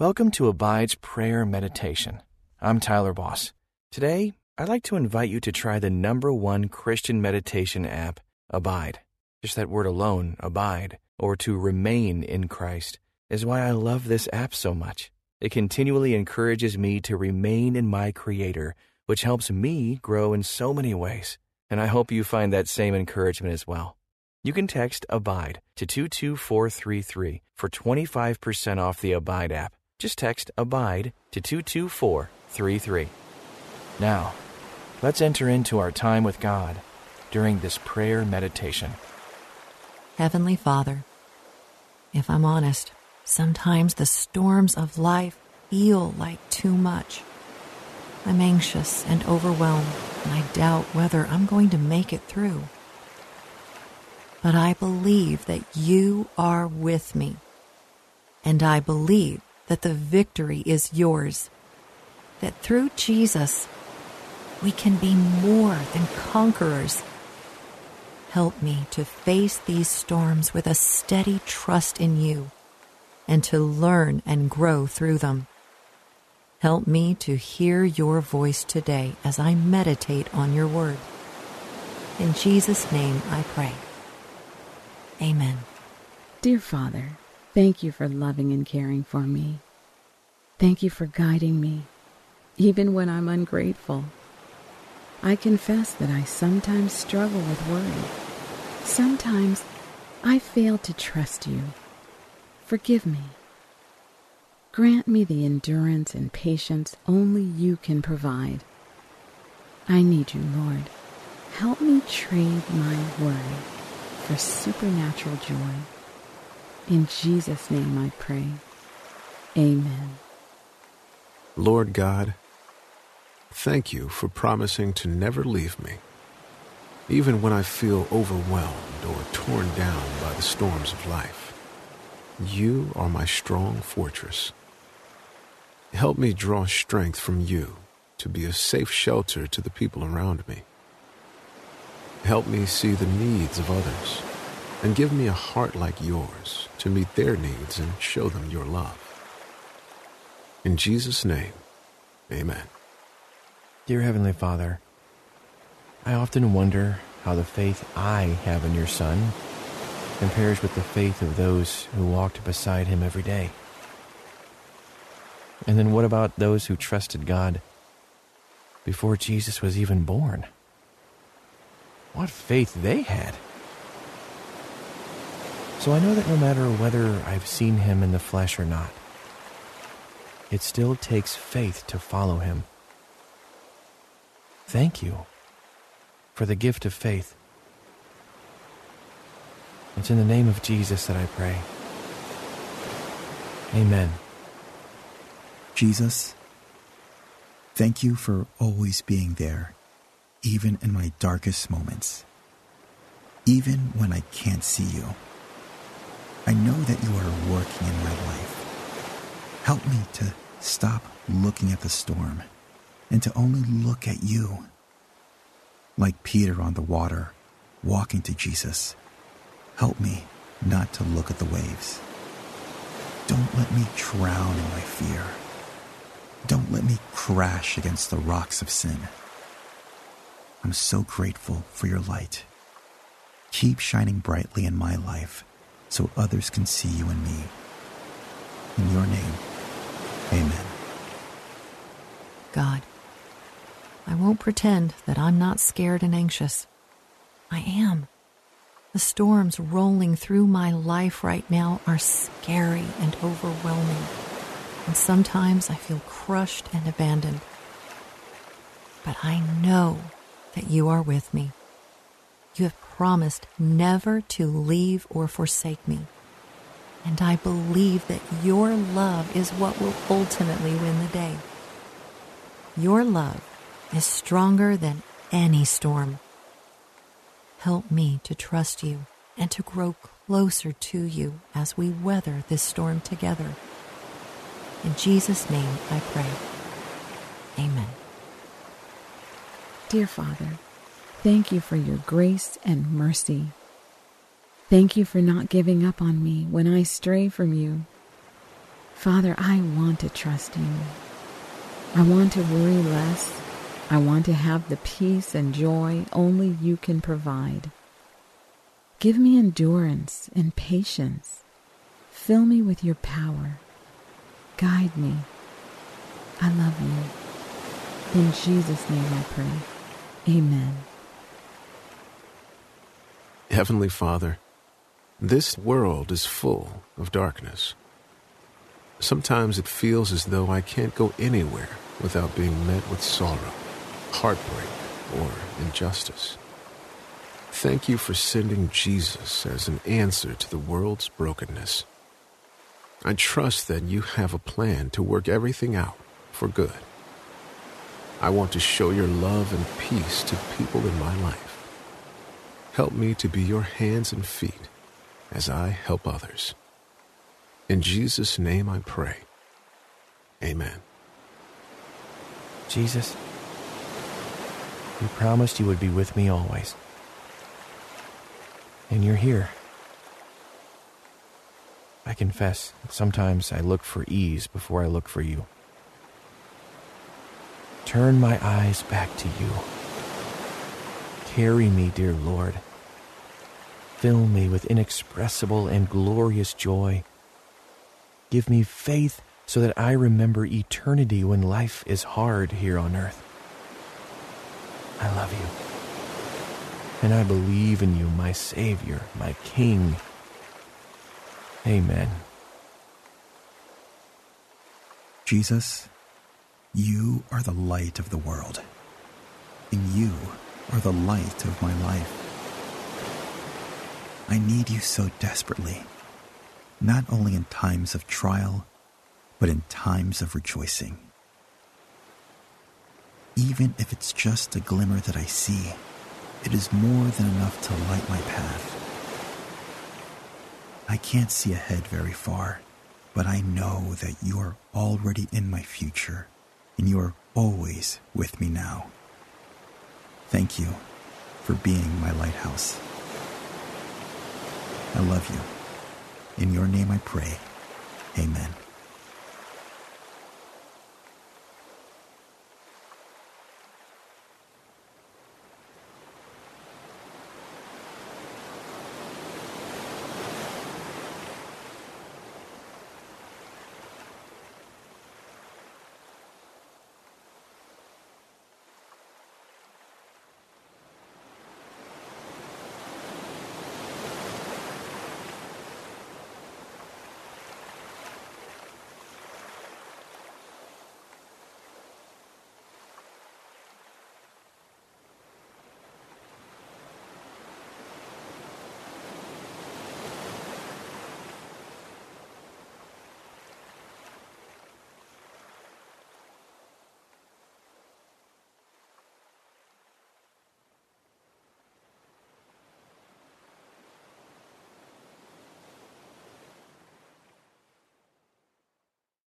Welcome to Abide's Prayer Meditation. I'm Tyler Boss. Today, I'd like to invite you to try the number one Christian meditation app, Abide. Just that word alone, abide, or to remain in Christ, is why I love this app so much. It continually encourages me to remain in my Creator, which helps me grow in so many ways. And I hope you find that same encouragement as well. You can text ABIDE to 22433 for 25% off the Abide app. Just text ABIDE to 22433. Now, let's enter into our time with God during this prayer meditation. Heavenly Father, if I'm honest, sometimes the storms of life feel like too much. I'm anxious and overwhelmed, and I doubt whether I'm going to make it through. But I believe that you are with me, and I believe that the victory is yours, that through Jesus, we can be more than conquerors. Help me to face these storms with a steady trust in you and to learn and grow through them. Help me to hear your voice today as I meditate on your word. In Jesus' name I pray. Amen. Dear Father, Thank you for loving and caring for me. Thank you for guiding me, even when I'm ungrateful. I confess that I sometimes struggle with worry. Sometimes I fail to trust you. Forgive me. Grant me the endurance and patience only you can provide. I need you, Lord. Help me trade my worry for supernatural joy. In Jesus' name I pray. Amen. Lord God, thank you for promising to never leave me, even when I feel overwhelmed or torn down by the storms of life. You are my strong fortress. Help me draw strength from you to be a safe shelter to the people around me. Help me see the needs of others and give me a heart like yours to meet their needs and show them your love. In Jesus' name, amen. Dear Heavenly Father, I often wonder how the faith I have in your Son compares with the faith of those who walked beside him every day. And then what about those who trusted God before Jesus was even born? What faith they had! So I know that no matter whether I've seen him in the flesh or not, it still takes faith to follow him. Thank you for the gift of faith. It's in the name of Jesus that I pray. Amen. Jesus, thank you for always being there, even in my darkest moments, even when I can't see you. I know that you are working in my life. Help me to stop looking at the storm and to only look at you. Like Peter on the water, walking to Jesus, help me not to look at the waves. Don't let me drown in my fear. Don't let me crash against the rocks of sin. I'm so grateful for your light. Keep shining brightly in my life so others can see you and me. In your name, amen. God, I won't pretend that I'm not scared and anxious. I am. The storms rolling through my life right now are scary and overwhelming, and sometimes I feel crushed and abandoned. But I know that you are with me. You have promised never to leave or forsake me. And I believe that your love is what will ultimately win the day. Your love is stronger than any storm. Help me to trust you and to grow closer to you as we weather this storm together. In Jesus' name I pray. Amen. Dear Father, Thank you for your grace and mercy. Thank you for not giving up on me when I stray from you. Father, I want to trust you. I want to worry less. I want to have the peace and joy only you can provide. Give me endurance and patience. Fill me with your power. Guide me. I love you. In Jesus' name I pray. Amen. Heavenly Father, this world is full of darkness. Sometimes it feels as though I can't go anywhere without being met with sorrow, heartbreak, or injustice. Thank you for sending Jesus as an answer to the world's brokenness. I trust that you have a plan to work everything out for good. I want to show your love and peace to people in my life. Help me to be your hands and feet as I help others. In Jesus' name I pray. Amen. Jesus, you promised you would be with me always and you're here. I confess, sometimes I look for ease before I look for you. Turn my eyes back to you. Carry me, dear Lord. Fill me with inexpressible and glorious joy. Give me faith so that I remember eternity when life is hard here on earth. I love you and I believe in you, my Savior, my King. Amen. Jesus, you are the light of the world, and you are the light of my life. I need you so desperately, not only in times of trial, but in times of rejoicing. Even if it's just a glimmer that I see, it is more than enough to light my path. I can't see ahead very far, but I know that you are already in my future and you are always with me now. Thank you for being my lighthouse. I love you. In your name I pray. Amen.